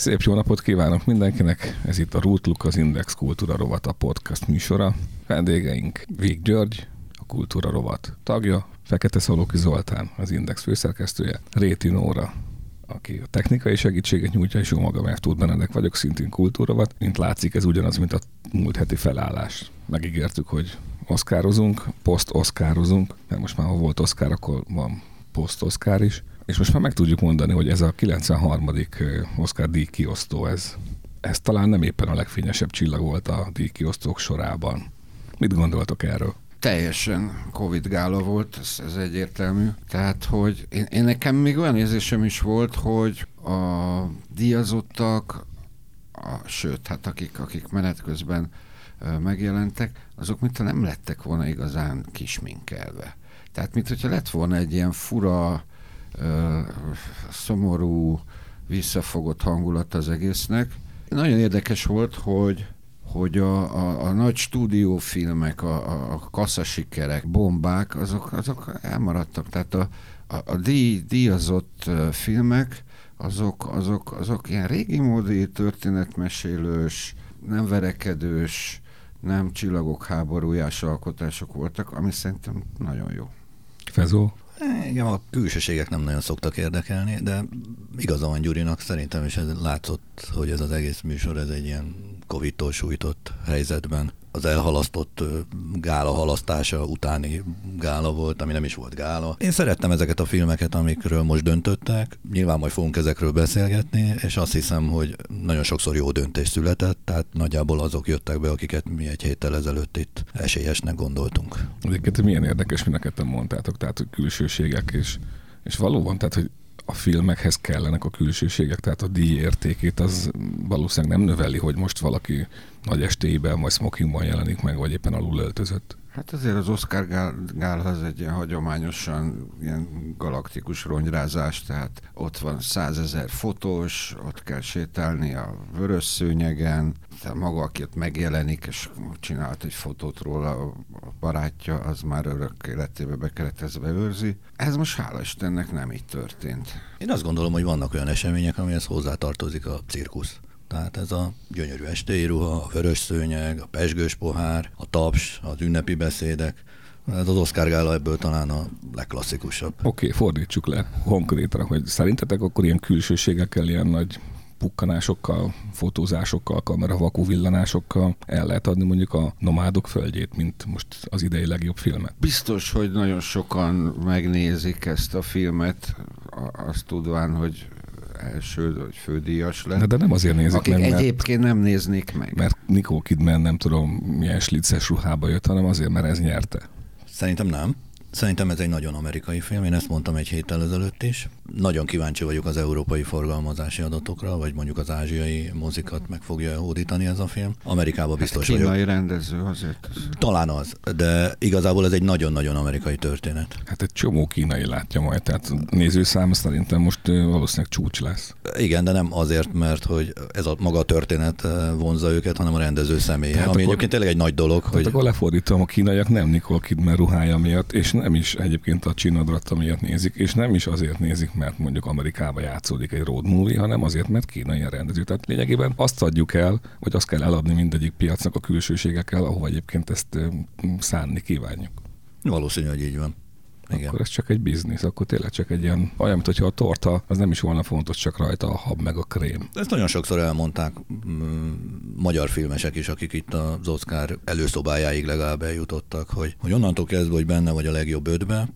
Szép jó napot kívánok mindenkinek! Ez itt a Rútluk, az Index Kultúra Rovat a podcast műsora. Vendégeink Vég György, a Kultúra Rovat tagja, Fekete Szolóki Zoltán, az Index főszerkesztője, Réti Nóra, aki a technikai segítséget nyújtja, és jó magam, mert tud Benedek vagyok, szintén kultúravat. Mint látszik, ez ugyanaz, mint a múlt heti felállás. Megígértük, hogy oszkározunk, poszt-oszkározunk, mert most már ha volt oszkár, akkor van poszt-oszkár is. És most már meg tudjuk mondani, hogy ez a 93. Oscar díj kiosztó, ez, ez talán nem éppen a legfényesebb csillag volt a díj kiosztók sorában. Mit gondoltok erről? Teljesen Covid gála volt, ez, ez egyértelmű. Tehát, hogy én, én nekem még olyan érzésem is volt, hogy a díjazottak, a, sőt, hát akik, akik menet közben megjelentek, azok mintha nem lettek volna igazán kisminkelve. Tehát, mint hogyha lett volna egy ilyen fura, szomorú, visszafogott hangulat az egésznek. Nagyon érdekes volt, hogy hogy a, a, a nagy stúdiófilmek, a, a kasszasikerek, bombák, azok, azok elmaradtak. Tehát a, a, a díj, díjazott filmek, azok, azok, azok ilyen régi módi történetmesélős, nem verekedős, nem csillagok háborújás alkotások voltak, ami szerintem nagyon jó. Fezó? Igen, a külsőségek nem nagyon szoktak érdekelni, de igaza van Gyurinak, szerintem is ez látszott, hogy ez az egész műsor, ez egy ilyen Covid-tól sújtott helyzetben az elhalasztott gála halasztása utáni gála volt, ami nem is volt gála. Én szerettem ezeket a filmeket, amikről most döntöttek. Nyilván majd fogunk ezekről beszélgetni, és azt hiszem, hogy nagyon sokszor jó döntés született, tehát nagyjából azok jöttek be, akiket mi egy héttel ezelőtt itt esélyesnek gondoltunk. Egyébként milyen érdekes, mind a mondtátok, tehát hogy külsőségek és és valóban, tehát, hogy a filmekhez kellenek a külsőségek, tehát a díj értékét az valószínűleg nem növeli, hogy most valaki nagy estélyben vagy smokingban jelenik meg, vagy éppen alul öltözött. Hát azért az Oscar gál, az egy ilyen hagyományosan ilyen galaktikus ronyrázás, tehát ott van százezer fotós, ott kell sétálni a vörös szőnyegen, tehát maga, aki ott megjelenik, és csinált egy fotót róla a barátja, az már örök életébe bekeretezve őrzi. Ez most hála Istennek nem így történt. Én azt gondolom, hogy vannak olyan események, amihez hozzátartozik a cirkusz. Tehát ez a gyönyörű estei ruha, a vörös szőnyeg, a pesgős pohár, a taps, az ünnepi beszédek, ez az Oscar gála ebből talán a legklasszikusabb. Oké, okay, fordítsuk le konkrétan, hogy szerintetek akkor ilyen külsőségekkel, ilyen nagy pukkanásokkal, fotózásokkal, kameravakú villanásokkal el lehet adni mondjuk a nomádok földjét, mint most az idei legjobb filmet. Biztos, hogy nagyon sokan megnézik ezt a filmet, azt tudván, hogy első vagy fődíjas lett. De, de nem azért nézik akik meg, egyébként nem néznék meg. Mert Nicole Kidman nem tudom milyen slicces ruhába jött, hanem azért, mert ez nyerte. Szerintem nem. Szerintem ez egy nagyon amerikai film, én ezt mondtam egy héttel ezelőtt is. Nagyon kíváncsi vagyok az európai forgalmazási adatokra, vagy mondjuk az ázsiai mozikat meg fogja hódítani ez a film. Amerikában hát biztos hát kínai vagyok. rendező azért. Talán az, de igazából ez egy nagyon-nagyon amerikai történet. Hát egy csomó kínai látja majd, tehát nézőszám szerintem most valószínűleg csúcs lesz. Igen, de nem azért, mert hogy ez a maga a történet vonza őket, hanem a rendező személye, tehát ami akkor, egyébként tényleg egy nagy dolog. Tehát hogy... akkor lefordítom, a kínaiak nem Nicole Kidman ruhája miatt, és nem is egyébként a csinadratta miatt nézik, és nem is azért nézik, mert mondjuk Amerikába játszódik egy road movie, hanem azért, mert kínai a rendező. Tehát lényegében azt adjuk el, vagy azt kell eladni mindegyik piacnak a külsőségekkel, ahova egyébként ezt szánni kívánjuk. Valószínű, hogy így van. Igen. Akkor ez csak egy biznisz, akkor tényleg csak egy ilyen, olyan, mint hogyha a torta, az nem is volna fontos, csak rajta a hab meg a krém. Ezt nagyon sokszor elmondták magyar filmesek is, akik itt az Oscar előszobájáig legalább eljutottak, hogy, hogy onnantól kezdve, hogy benne vagy a legjobb ötbe,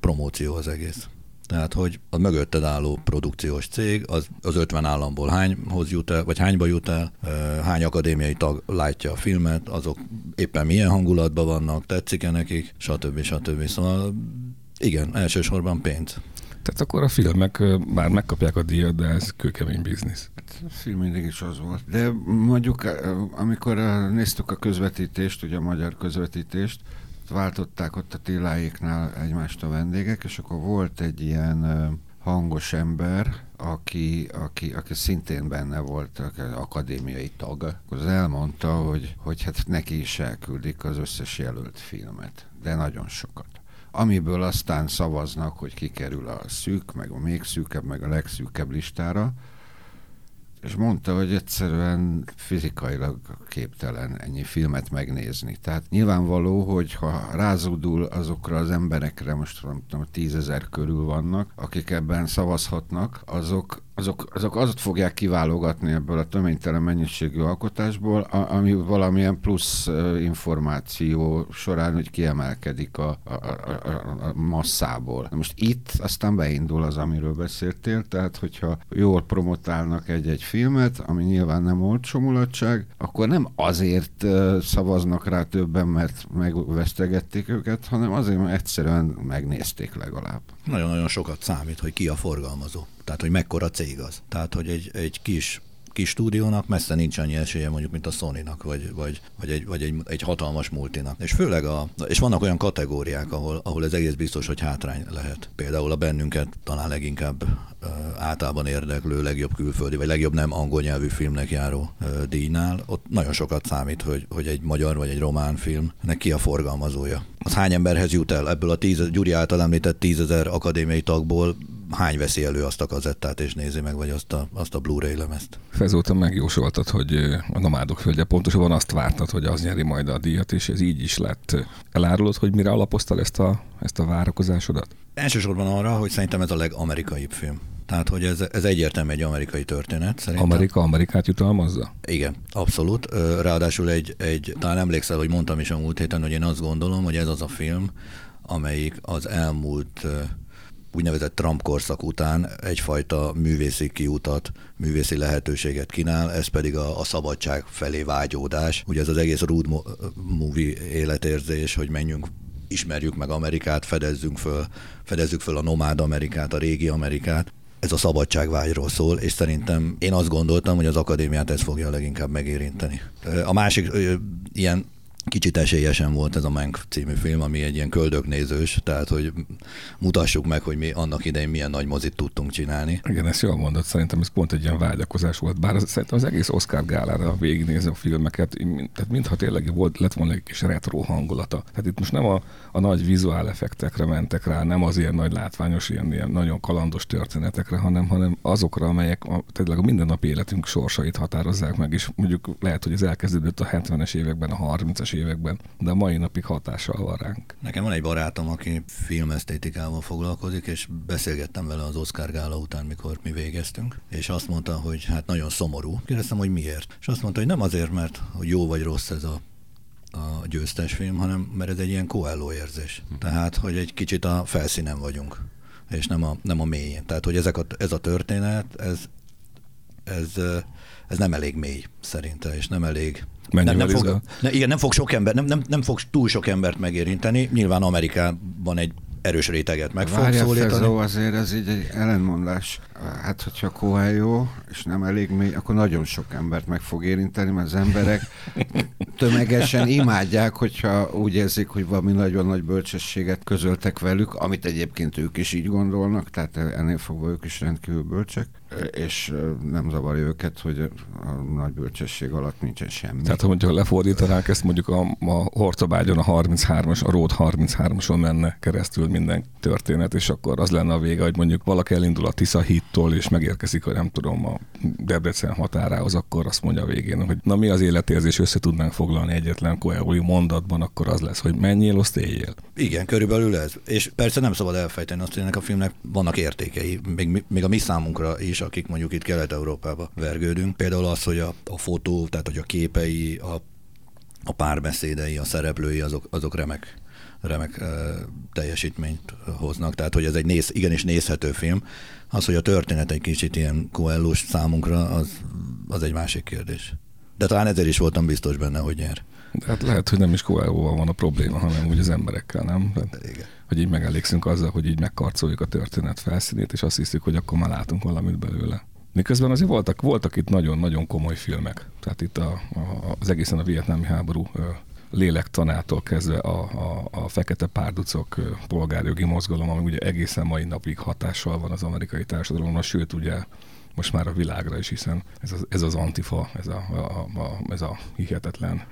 promóció az egész. Tehát, hogy a mögötted álló produkciós cég az, az 50 államból hányhoz jut el, vagy hányba jut el, hány akadémiai tag látja a filmet, azok éppen milyen hangulatban vannak, tetszik-e nekik, stb. stb. Szóval igen, elsősorban pénz. Tehát akkor a filmek már megkapják a díjat, de ez kőkemény biznisz. Hát a film mindig is az volt. De mondjuk, amikor néztük a közvetítést, ugye a magyar közvetítést, váltották ott a Tiláéknál egymást a vendégek, és akkor volt egy ilyen hangos ember, aki, aki, aki szintén benne volt akadémiai tag, az elmondta, hogy, hogy hát neki is elküldik az összes jelölt filmet, de nagyon sokat amiből aztán szavaznak, hogy kikerül a szűk, meg a még szűkebb, meg a legszűkebb listára, és mondta, hogy egyszerűen fizikailag képtelen ennyi filmet megnézni. Tehát nyilvánvaló, hogy ha rázódul azokra az emberekre, most nem tudom, tízezer körül vannak, akik ebben szavazhatnak, azok azok, azok azt fogják kiválogatni ebből a töménytelen mennyiségű alkotásból, ami valamilyen plusz információ során, hogy kiemelkedik a, a, a, a masszából. Most itt aztán beindul az, amiről beszéltél, tehát hogyha jól promotálnak egy-egy filmet, ami nyilván nem olcsó mulatság, akkor nem azért szavaznak rá többen, mert megvesztegették őket, hanem azért, mert egyszerűen megnézték legalább. Nagyon-nagyon sokat számít, hogy ki a forgalmazó. Tehát, hogy mekkora cég az. Tehát, hogy egy, egy kis kis stúdiónak messze nincs annyi esélye mondjuk, mint a Sony-nak, vagy, vagy, vagy, egy, vagy egy, egy hatalmas multinak. És főleg a, és vannak olyan kategóriák, ahol, ahol ez egész biztos, hogy hátrány lehet. Például a bennünket talán leginkább általában érdeklő legjobb külföldi, vagy legjobb nem angol nyelvű filmnek járó uh, díjnál, ott nagyon sokat számít, hogy, hogy egy magyar vagy egy román filmnek ki a forgalmazója. Az hány emberhez jut el? Ebből a tíz, Gyuri által említett tízezer akadémiai tagból hány veszi elő azt a kazettát és nézi meg, vagy azt a, azt a Blu-ray lemezt. Fezóta megjósoltad, hogy a nomádok földje pontosabban azt vártad, hogy az nyeri majd a díjat, és ez így is lett. Elárulod, hogy mire alapoztál ezt a, ezt a várakozásodat? Elsősorban arra, hogy szerintem ez a legamerikaibb film. Tehát, hogy ez, ez egyértelmű egy amerikai történet. Szerintem. Amerika Amerikát jutalmazza? Igen, abszolút. Ráadásul egy, egy, talán emlékszel, hogy mondtam is a múlt héten, hogy én azt gondolom, hogy ez az a film, amelyik az elmúlt úgynevezett Trump korszak után egyfajta művészi kiutat, művészi lehetőséget kínál, ez pedig a, a szabadság felé vágyódás. Ugye ez az egész road movie életérzés, hogy menjünk ismerjük meg Amerikát, fedezzünk föl, fedezzük föl a nomád Amerikát, a régi Amerikát. Ez a szabadságvágyról szól, és szerintem én azt gondoltam, hogy az akadémiát ez fogja leginkább megérinteni. A másik ilyen Kicsit esélyesen volt ez a Mank című film, ami egy ilyen köldöknézős, tehát hogy mutassuk meg, hogy mi annak idején milyen nagy mozit tudtunk csinálni. Igen, ezt jól mondott, szerintem ez pont egy ilyen vágyakozás volt, bár az, szerintem az egész Oscar gálára végignézni a filmeket, tehát mintha tényleg volt, lett volna egy kis retro hangulata. Tehát itt most nem a, a nagy vizuál effektekre mentek rá, nem az ilyen nagy látványos, ilyen, ilyen nagyon kalandos történetekre, hanem, hanem azokra, amelyek a, tényleg a mindennapi életünk sorsait határozzák meg, és mondjuk lehet, hogy ez elkezdődött a 70-es években, a 30-as években, de a mai napig hatással van ránk. Nekem van egy barátom, aki filmesztétikával foglalkozik, és beszélgettem vele az Oscar gála után, mikor mi végeztünk, és azt mondta, hogy hát nagyon szomorú. Kérdeztem, hogy miért. És azt mondta, hogy nem azért, mert hogy jó vagy rossz ez a a győztes film, hanem mert ez egy ilyen coelho érzés. Tehát, hogy egy kicsit a felszínen vagyunk, és nem a, nem a mélyén. Tehát, hogy ezek a, ez a történet, ez, ez, ez nem elég mély szerinte, és nem elég nem, nem fog, ne, igen, nem fog sok ember, nem, nem, nem fog túl sok embert megérinteni. Nyilván Amerikában egy erős réteget meg fog szólítani. Azért ez így egy ellenmondás. Hát, hogyha Coelho, és nem elég mély, akkor nagyon sok embert meg fog érinteni, mert az emberek tömegesen imádják, hogyha úgy érzik, hogy valami nagyon nagy bölcsességet közöltek velük, amit egyébként ők is így gondolnak, tehát ennél fogva ők is rendkívül bölcsek, és nem zavarja őket, hogy a nagy bölcsesség alatt nincsen semmi. Tehát, ha mondjuk lefordítanák ezt mondjuk a, a Horcabágyon a 33-as, a Ród 33-ason menne keresztül minden történet, és akkor az lenne a vége, hogy mondjuk valaki elindul a Tisza hittól, és megérkezik, hogy nem tudom, a Debrecen határához, akkor azt mondja a végén, hogy na mi az életérzés, össze tudnánk foglalni egyetlen koeoli mondatban, akkor az lesz, hogy menjél, azt éljél. Igen, körülbelül ez. És persze nem szabad elfejteni azt, hogy ennek a filmnek vannak értékei, még, még a mi számunkra is, akik mondjuk itt Kelet-Európába vergődünk. Például az, hogy a, a fotó, tehát hogy a képei, a, a párbeszédei, a szereplői, azok, azok remek remek teljesítményt hoznak, tehát hogy ez egy néz, igenis nézhető film. Az, hogy a történet egy kicsit ilyen koellós számunkra, az, az egy másik kérdés. De talán ezért is voltam biztos benne, hogy nyer. De hát lehet, hogy nem is Coelho van a probléma, hanem úgy az emberekkel, nem? De, Igen. Hogy így megelégszünk azzal, hogy így megkarcoljuk a történet felszínét, és azt hiszük, hogy akkor már látunk valamit belőle. Miközben azért voltak, voltak itt nagyon-nagyon komoly filmek. Tehát itt a, a, az egészen a vietnámi háború lélektanától kezdve a, a, a fekete párducok polgárjogi mozgalom, ami ugye egészen mai napig hatással van az amerikai társadalomra, sőt ugye most már a világra is, hiszen ez az, ez az antifa, ez a, a, a, ez a hihetetlen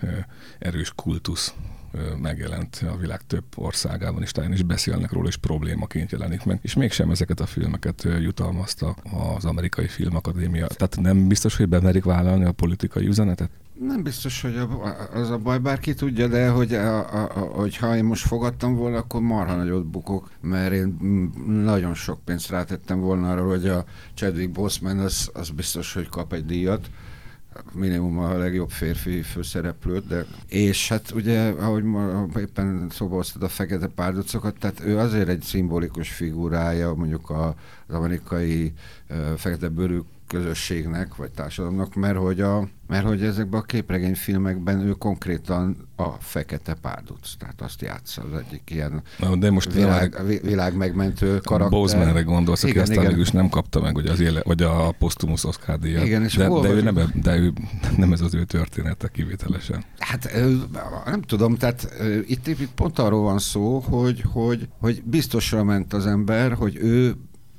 erős kultusz megjelent a világ több országában is, talán is beszélnek róla, és problémaként jelenik meg. És mégsem ezeket a filmeket jutalmazta az amerikai filmakadémia. Tehát nem biztos, hogy bemerik vállalni a politikai üzenetet? Nem biztos, hogy az a baj, bárki tudja, de hogy, a, a, a, hogy ha én most fogadtam volna, akkor marha nagyot bukok, mert én nagyon sok pénzt rátettem volna arra, hogy a Chadwick Boseman az, az biztos, hogy kap egy díjat. Minimum a legjobb férfi főszereplőt, de és hát ugye, ahogy ma, éppen szóba hoztad a fekete párducokat, tehát ő azért egy szimbolikus figurája mondjuk a, az amerikai uh, fekete bőrű közösségnek, vagy társadalomnak, mert hogy, a, mert hogy ezekben a képregényfilmekben ő konkrétan a fekete párduc, tehát azt játsza az egyik ilyen Na, de most világ, a, világ megmentő karakter. Bosemanre gondolsz, aki igen, aztán igen. nem kapta meg ugye az éle, vagy a posztumusz Oscar díjat. Igen, és de, de, ő nem, de ő nem ez az ő története kivételesen. Hát nem tudom, tehát itt, itt pont arról van szó, hogy, hogy, hogy biztosra ment az ember, hogy ő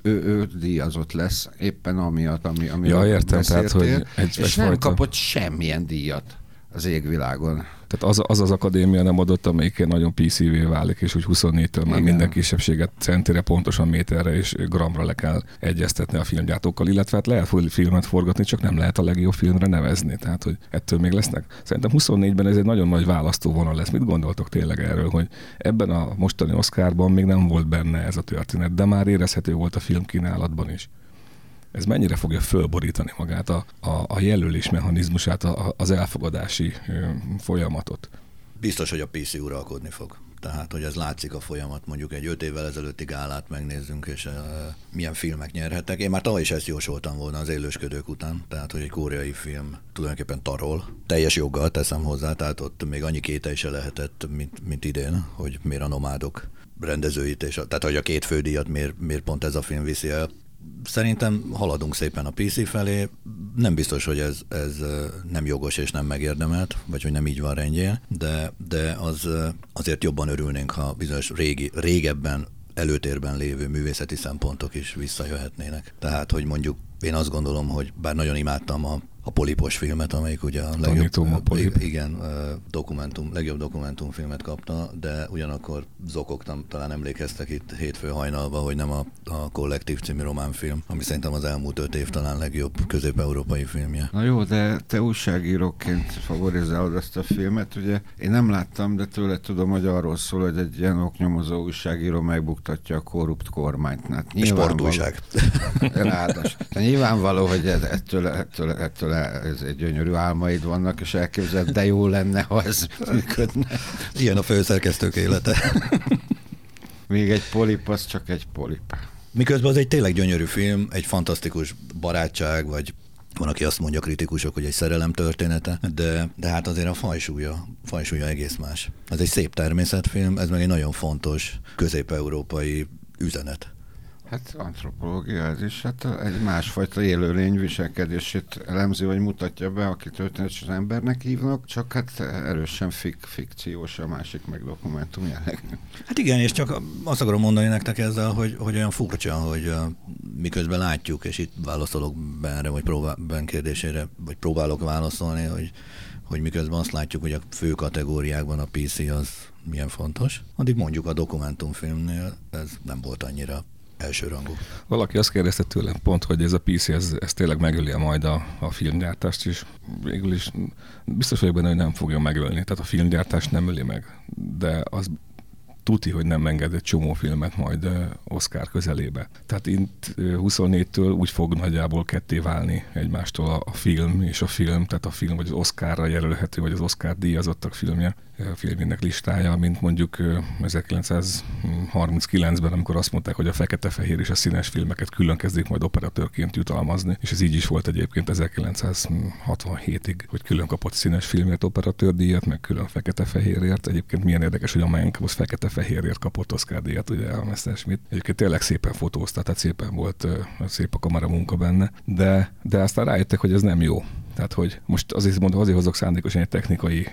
ő, ő díjazott lesz éppen amiatt, ami, ami ja, értem, tehát, hogy egy, és nem fajta... kapott semmilyen díjat az égvilágon. Tehát az az, az akadémia nem adott, amelyik nagyon PC-vé válik, és hogy 24-től már minden kisebbséget centire, pontosan méterre és gramra le kell egyeztetni a filmgyártókkal, illetve hát lehet filmet forgatni, csak nem lehet a legjobb filmre nevezni. Tehát, hogy ettől még lesznek. Szerintem 24-ben ez egy nagyon nagy választóvonal lesz. Mit gondoltok tényleg erről, hogy ebben a mostani Oscarban még nem volt benne ez a történet, de már érezhető volt a filmkínálatban is ez mennyire fogja fölborítani magát a, a, a jelölés mechanizmusát, a, az elfogadási folyamatot? Biztos, hogy a PC uralkodni fog. Tehát, hogy ez látszik a folyamat, mondjuk egy öt évvel ezelőtti gálát megnézzünk, és uh, milyen filmek nyerhettek. Én már tavaly is ezt jósoltam volna az élősködők után, tehát, hogy egy koreai film tulajdonképpen tarol. Teljes joggal teszem hozzá, tehát ott még annyi kéte se lehetett, mint, mint idén, hogy miért a nomádok rendezőit, és a, tehát hogy a két fődíjat miért, miért pont ez a film viszi el szerintem haladunk szépen a PC felé. Nem biztos, hogy ez, ez nem jogos és nem megérdemelt, vagy hogy nem így van rendjén, de, de az azért jobban örülnénk, ha bizonyos régi, régebben előtérben lévő művészeti szempontok is visszajöhetnének. Tehát, hogy mondjuk én azt gondolom, hogy bár nagyon imádtam a a Polipos filmet, amelyik ugye a legjobb, a polip. igen, dokumentum, legjobb dokumentumfilmet kapta, de ugyanakkor zokogtam, talán emlékeztek itt hétfő hajnalban, hogy nem a, a Kollektív című románfilm, ami szerintem az elmúlt öt év talán legjobb közép-európai filmje. Na jó, de te újságíróként favorizálod ezt a filmet, ugye én nem láttam, de tőle tudom, hogy arról szól, hogy egy ilyen oknyomozó újságíró megbuktatja a korrupt kormányt. Hát Sportújság. Ráadásul. Nyilvánvaló, hogy ettől, ettől, ettől ez egy gyönyörű álmaid vannak, és elképzeled, de jó lenne, ha ez működne. Ilyen a főszerkesztők élete. Még egy polip, az csak egy polip. Miközben az egy tényleg gyönyörű film, egy fantasztikus barátság, vagy van, aki azt mondja kritikusok, hogy egy szerelem története, de, de hát azért a fajsúlya, fajsúlya egész más. Ez egy szép természetfilm, ez meg egy nagyon fontos közép-európai üzenet. Hát antropológia ez is, hát egy másfajta élőlény viselkedését elemzi, vagy mutatja be, aki történetes embernek hívnak, csak hát erősen fik, fikciós, a másik meg dokumentum jelleg. Hát igen, és csak azt akarom mondani nektek ezzel, hogy, hogy olyan furcsa, hogy miközben látjuk, és itt válaszolok benre, vagy próbál, ben kérdésére, vagy próbálok válaszolni, hogy, hogy miközben azt látjuk, hogy a fő kategóriákban a PC az milyen fontos, addig mondjuk a dokumentumfilmnél ez nem volt annyira elsőrangú. Valaki azt kérdezte tőlem pont, hogy ez a PC, ez, ez tényleg megöli majd a, a filmgyártást is. Végül is biztos vagyok benne, hogy nem fogja megölni. Tehát a filmgyártást nem öli meg. De az tuti, hogy nem enged egy csomó filmet majd Oscar közelébe. Tehát itt 24-től úgy fog nagyjából ketté válni egymástól a, a film és a film, tehát a film vagy az Oscarra jelölhető, vagy az Oscar díjazottak filmje, filmjének listája, mint mondjuk 1939-ben, amikor azt mondták, hogy a fekete-fehér és a színes filmeket külön kezdik majd operatőrként jutalmazni, és ez így is volt egyébként 1967-ig, hogy külön kapott színes filmért operatőrdíjat, meg külön fekete-fehérért. Egyébként milyen érdekes, hogy a Mank az fekete-fehérért kapott Oscar díjat, ugye a Messerschmitt. Egyébként tényleg szépen fotózta, tehát szépen volt, szép a kamera munka benne, de, de aztán rájöttek, hogy ez nem jó Tehát, hogy most azért mondom, azért hozok szándékosan egy technikai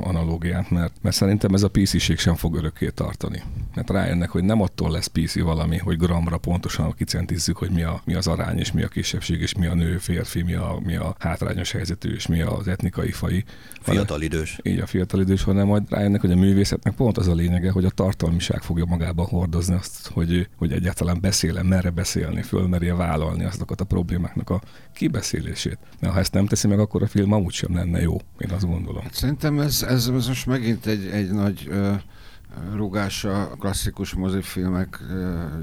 analógiát, mert, mert szerintem ez a PC-ség sem fog örökké tartani. Mert rájönnek, hogy nem attól lesz PC valami, hogy gramra pontosan kicentizzük, hogy mi, a, mi az arány, és mi a kisebbség, és mi a nő, férfi, mi a, mi a hátrányos helyzetű, és mi az etnikai fai. Fiatal idős. Így a fiatal idős, hanem majd rájönnek, hogy a művészetnek pont az a lényege, hogy a tartalmiság fogja magába hordozni azt, hogy, hogy egyáltalán beszélem, merre beszélni, fölmerje vállalni azokat a problémáknak a kibeszélését. Mert ha ezt nem teszi meg, akkor a film amúgy sem lenne jó, én azt gondolom. Hát szerintem ez, ez, most megint egy, egy nagy ö, rugás a klasszikus mozifilmek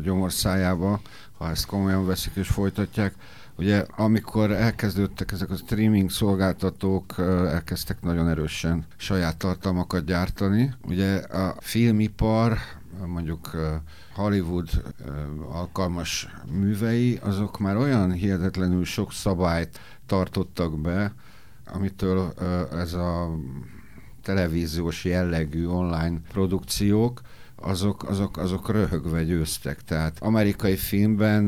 gyomorszájába, ha ezt komolyan veszik és folytatják. Ugye amikor elkezdődtek ezek a streaming szolgáltatók, elkezdtek nagyon erősen saját tartalmakat gyártani. Ugye a filmipar, mondjuk Hollywood alkalmas művei, azok már olyan hihetetlenül sok szabályt tartottak be, amitől ez a televíziós jellegű online produkciók, azok, azok, azok röhögve győztek. Tehát amerikai filmben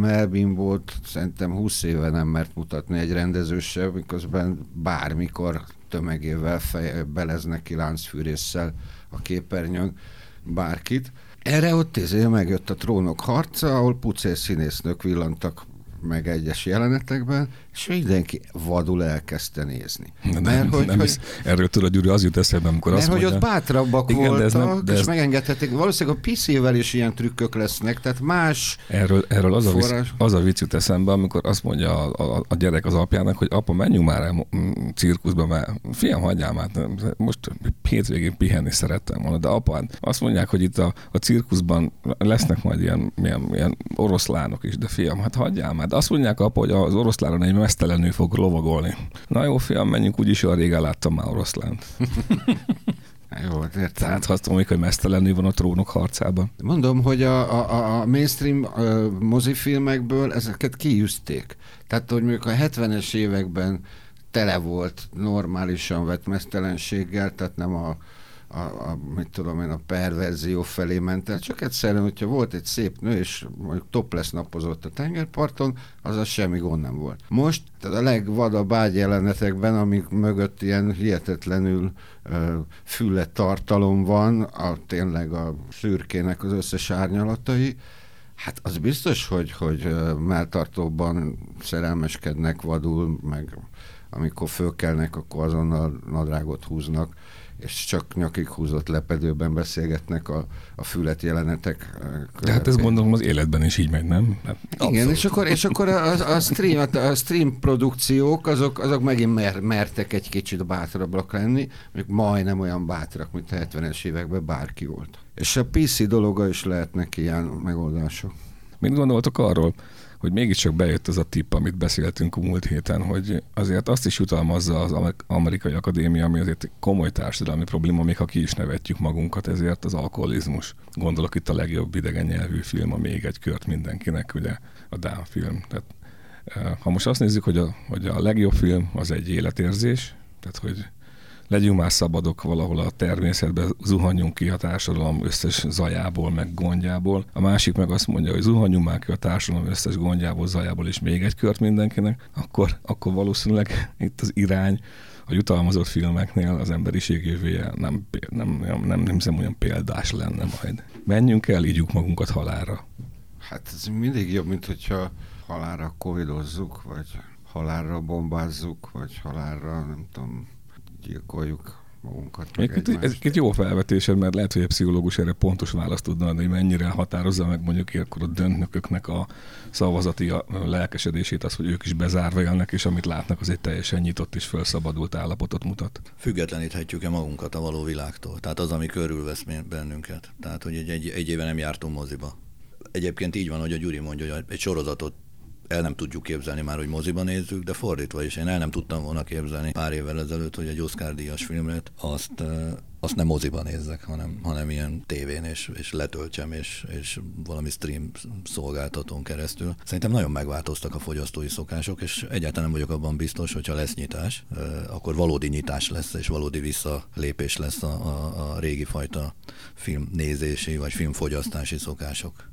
Melvin volt szerintem 20 éve nem mert mutatni egy rendezősebb, miközben bármikor tömegével fej, beleznek ki láncfűrésszel a képernyőn bárkit. Erre ott izé megjött a trónok harca, ahol pucér színésznők villantak meg egyes jelenetekben, és mindenki vadul elkezdte nézni. De mert, hogy, nem hogy, erről tudod, Gyuri, az jut eszembe, amikor mert azt hogy mondja, ott bátrabbak igen, voltak, de ez nem, de és ez... megengedhetik. Valószínűleg a PC-vel is ilyen trükkök lesznek, tehát más Erről, erről az, forrás... a vicc, az a vicc jut eszembe, amikor azt mondja a, a, a gyerek az apjának, hogy apa, menjünk már el cirkuszba, mert fiam, hagyjál már, most hétvégén pihenni szerettem volna, de apád, azt mondják, hogy itt a, a cirkuszban lesznek majd ilyen, ilyen, ilyen oroszlánok is, de fiam, hát hagyjál már. De azt mondják apa, hogy az oroszlánon egy mesztelenül fog lovagolni. Na jó, fiam, menjünk, úgyis olyan régen láttam már oroszlánt. Jó, hát értem. Tehát azt mondom, hogy mesztelenül van a trónok harcában. Mondom, hogy a, a, a mainstream a mozifilmekből ezeket kiűzték. Tehát, hogy mondjuk a 70-es években tele volt normálisan vett mesztelenséggel, tehát nem a a, a, mit tudom én, a perverzió felé ment el, csak egyszerűen, hogyha volt egy szép nő, és mondjuk topless napozott a tengerparton, az semmi gond nem volt. Most tehát a legvadabb ágyjelenetekben, amik mögött ilyen hihetetlenül uh, füle tartalom van, a, tényleg a szürkének az összes árnyalatai, Hát az biztos, hogy, hogy melltartóban szerelmeskednek vadul, meg amikor fölkelnek, akkor azonnal nadrágot húznak és csak nyakig húzott lepedőben beszélgetnek a, a fület jelenetek. De hát ezt gondolom az életben is így megy, nem? Hát Igen, és akkor, és akkor a, a, stream, a stream produkciók, azok, azok megint mer, mertek egy kicsit bátrabbak lenni, még majdnem olyan bátrak, mint a 70-es években bárki volt. És a PC dologa is lehetnek ilyen megoldások. Mit gondoltok arról, hogy mégiscsak bejött az a tipp, amit beszéltünk a múlt héten, hogy azért azt is jutalmazza az amerikai akadémia, ami azért komoly társadalmi probléma, még ha ki is nevetjük magunkat, ezért az alkoholizmus. Gondolok itt a legjobb idegen nyelvű film, a még egy kört mindenkinek, ugye a Dán film. Tehát, eh, ha most azt nézzük, hogy a, hogy a legjobb film az egy életérzés, tehát hogy legyünk már szabadok valahol a természetbe, zuhanjunk ki a társadalom összes zajából, meg gondjából. A másik meg azt mondja, hogy zuhanjunk már ki a társadalom összes gondjából, zajából, és még egy kört mindenkinek, akkor, akkor valószínűleg itt az irány a jutalmazott filmeknél az emberiség jövője nem, nem, nem, nem, nem hiszem olyan példás lenne majd. Menjünk el, ígyjuk magunkat halára. Hát ez mindig jobb, mint hogyha halára covidozzuk, vagy halálra bombázzuk, vagy halálra, nem tudom, gyilkoljuk magunkat. Meg ez egy jó felvetésed, mert lehet, hogy egy pszichológus erre pontos választ tudna adni, hogy mennyire határozza meg mondjuk ilyenkor a döntnököknek a szavazati lelkesedését, az, hogy ők is bezárva élnek, és amit látnak, az egy teljesen nyitott és felszabadult állapotot mutat. Függetleníthetjük-e magunkat a való világtól? Tehát az, ami körülvesz bennünket. Tehát, hogy egy, egy, egy éve nem jártunk moziba. Egyébként így van, hogy a Gyuri mondja, hogy egy sorozatot el nem tudjuk képzelni már, hogy moziban nézzük, de fordítva is. Én el nem tudtam volna képzelni pár évvel ezelőtt, hogy egy Oscar díjas filmet azt, azt nem moziban nézzek, hanem, hanem ilyen tévén, és, és letöltsem, és, és valami stream szolgáltatón keresztül. Szerintem nagyon megváltoztak a fogyasztói szokások, és egyáltalán nem vagyok abban biztos, hogyha lesz nyitás, akkor valódi nyitás lesz, és valódi visszalépés lesz a, a, a régi fajta filmnézési vagy filmfogyasztási szokások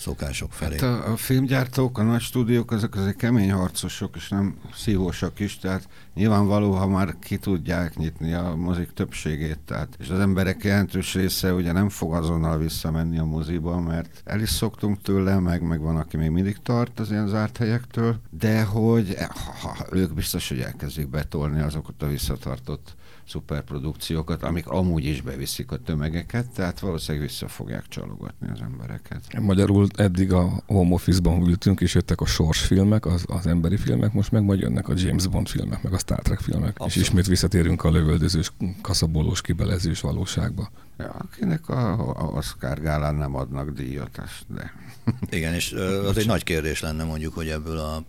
szokások felé. Hát a, a filmgyártók, a nagy stúdiók, azok azért kemény harcosok, és nem szívósak is, tehát nyilvánvaló, ha már ki tudják nyitni a mozik többségét, tehát, és az emberek jelentős része ugye nem fog azonnal visszamenni a moziba, mert el is szoktunk tőle, meg, meg van, aki még mindig tart az ilyen zárt helyektől, de hogy ha, ha, ők biztos, hogy elkezdik betolni azokat a visszatartott szuperprodukciókat, amik amúgy is beviszik a tömegeket, tehát valószínűleg vissza fogják csalogatni az embereket. Magyarul eddig a home office-ban ültünk, és jöttek a Sors filmek, az, az emberi filmek, most meg majd jönnek a James Bond filmek, meg a Star Trek filmek, Abszolút. és ismét visszatérünk a lövöldözős, kaszabolós, kibelezős valóságba. Ja, akinek a, a Oscar gálán nem adnak díjat, de... Igen, és az egy nagy kérdés lenne mondjuk, hogy ebből a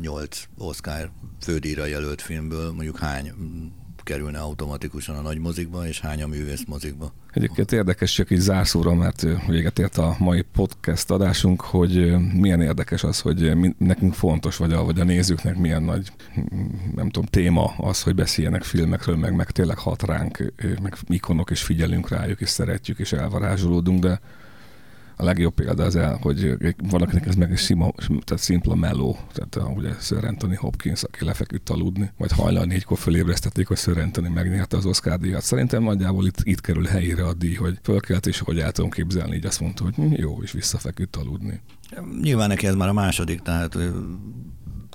nyolc Oscar fődíjra jelölt filmből mondjuk hány kerülne automatikusan a nagy mozikba, és hány a művész mozikba. Egyébként érdekes csak így zárszóra, mert véget ért a mai podcast adásunk, hogy milyen érdekes az, hogy nekünk fontos, vagy a, vagy a nézőknek milyen nagy, nem tudom, téma az, hogy beszéljenek filmekről, meg, meg tényleg hat ránk, meg ikonok, és figyelünk rájuk, és szeretjük, és elvarázsolódunk, de a legjobb példa az el, hogy valakinek ez meg egy sima, tehát szimpla meló, tehát ugye Sir Anthony Hopkins, aki lefeküdt aludni, majd hajnal négykor fölébresztették, hogy Sir Anthony megnyerte az Oscar díjat. Szerintem nagyjából itt, itt kerül helyére a díj, hogy fölkelt, és hogy el tudom képzelni, így azt mondta, hogy hm, jó, és visszafeküdt aludni. Nyilván neki ez már a második, tehát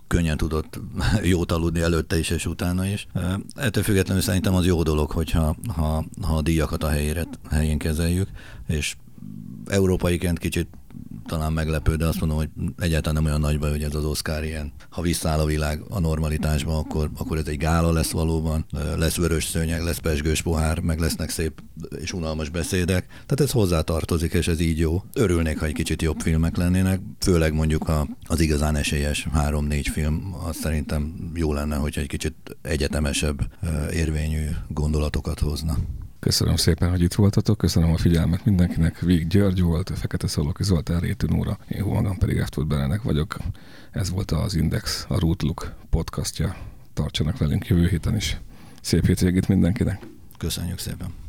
könnyen tudott jót aludni előtte is és utána is. Ettől függetlenül szerintem az jó dolog, hogyha ha, ha a díjakat a helyére, helyén kezeljük, és európaiként kicsit talán meglepő, de azt mondom, hogy egyáltalán nem olyan nagy baj, hogy ez az Oscar ilyen. Ha visszaáll a világ a normalitásba, akkor, akkor ez egy gála lesz valóban, lesz vörös szőnyeg, lesz pesgős pohár, meg lesznek szép és unalmas beszédek. Tehát ez hozzá tartozik, és ez így jó. Örülnék, ha egy kicsit jobb filmek lennének, főleg mondjuk a, az igazán esélyes három-négy film, az szerintem jó lenne, hogy egy kicsit egyetemesebb érvényű gondolatokat hozna. Köszönöm szépen, hogy itt voltatok, köszönöm a figyelmet mindenkinek. Vég György volt, Fekete Szaloki Zoltán Réti Nóra, én magam pedig Eftod Berenek vagyok. Ez volt az Index, a Rootlook podcastja. Tartsanak velünk jövő héten is. Szép hétvégét mindenkinek. Köszönjük szépen.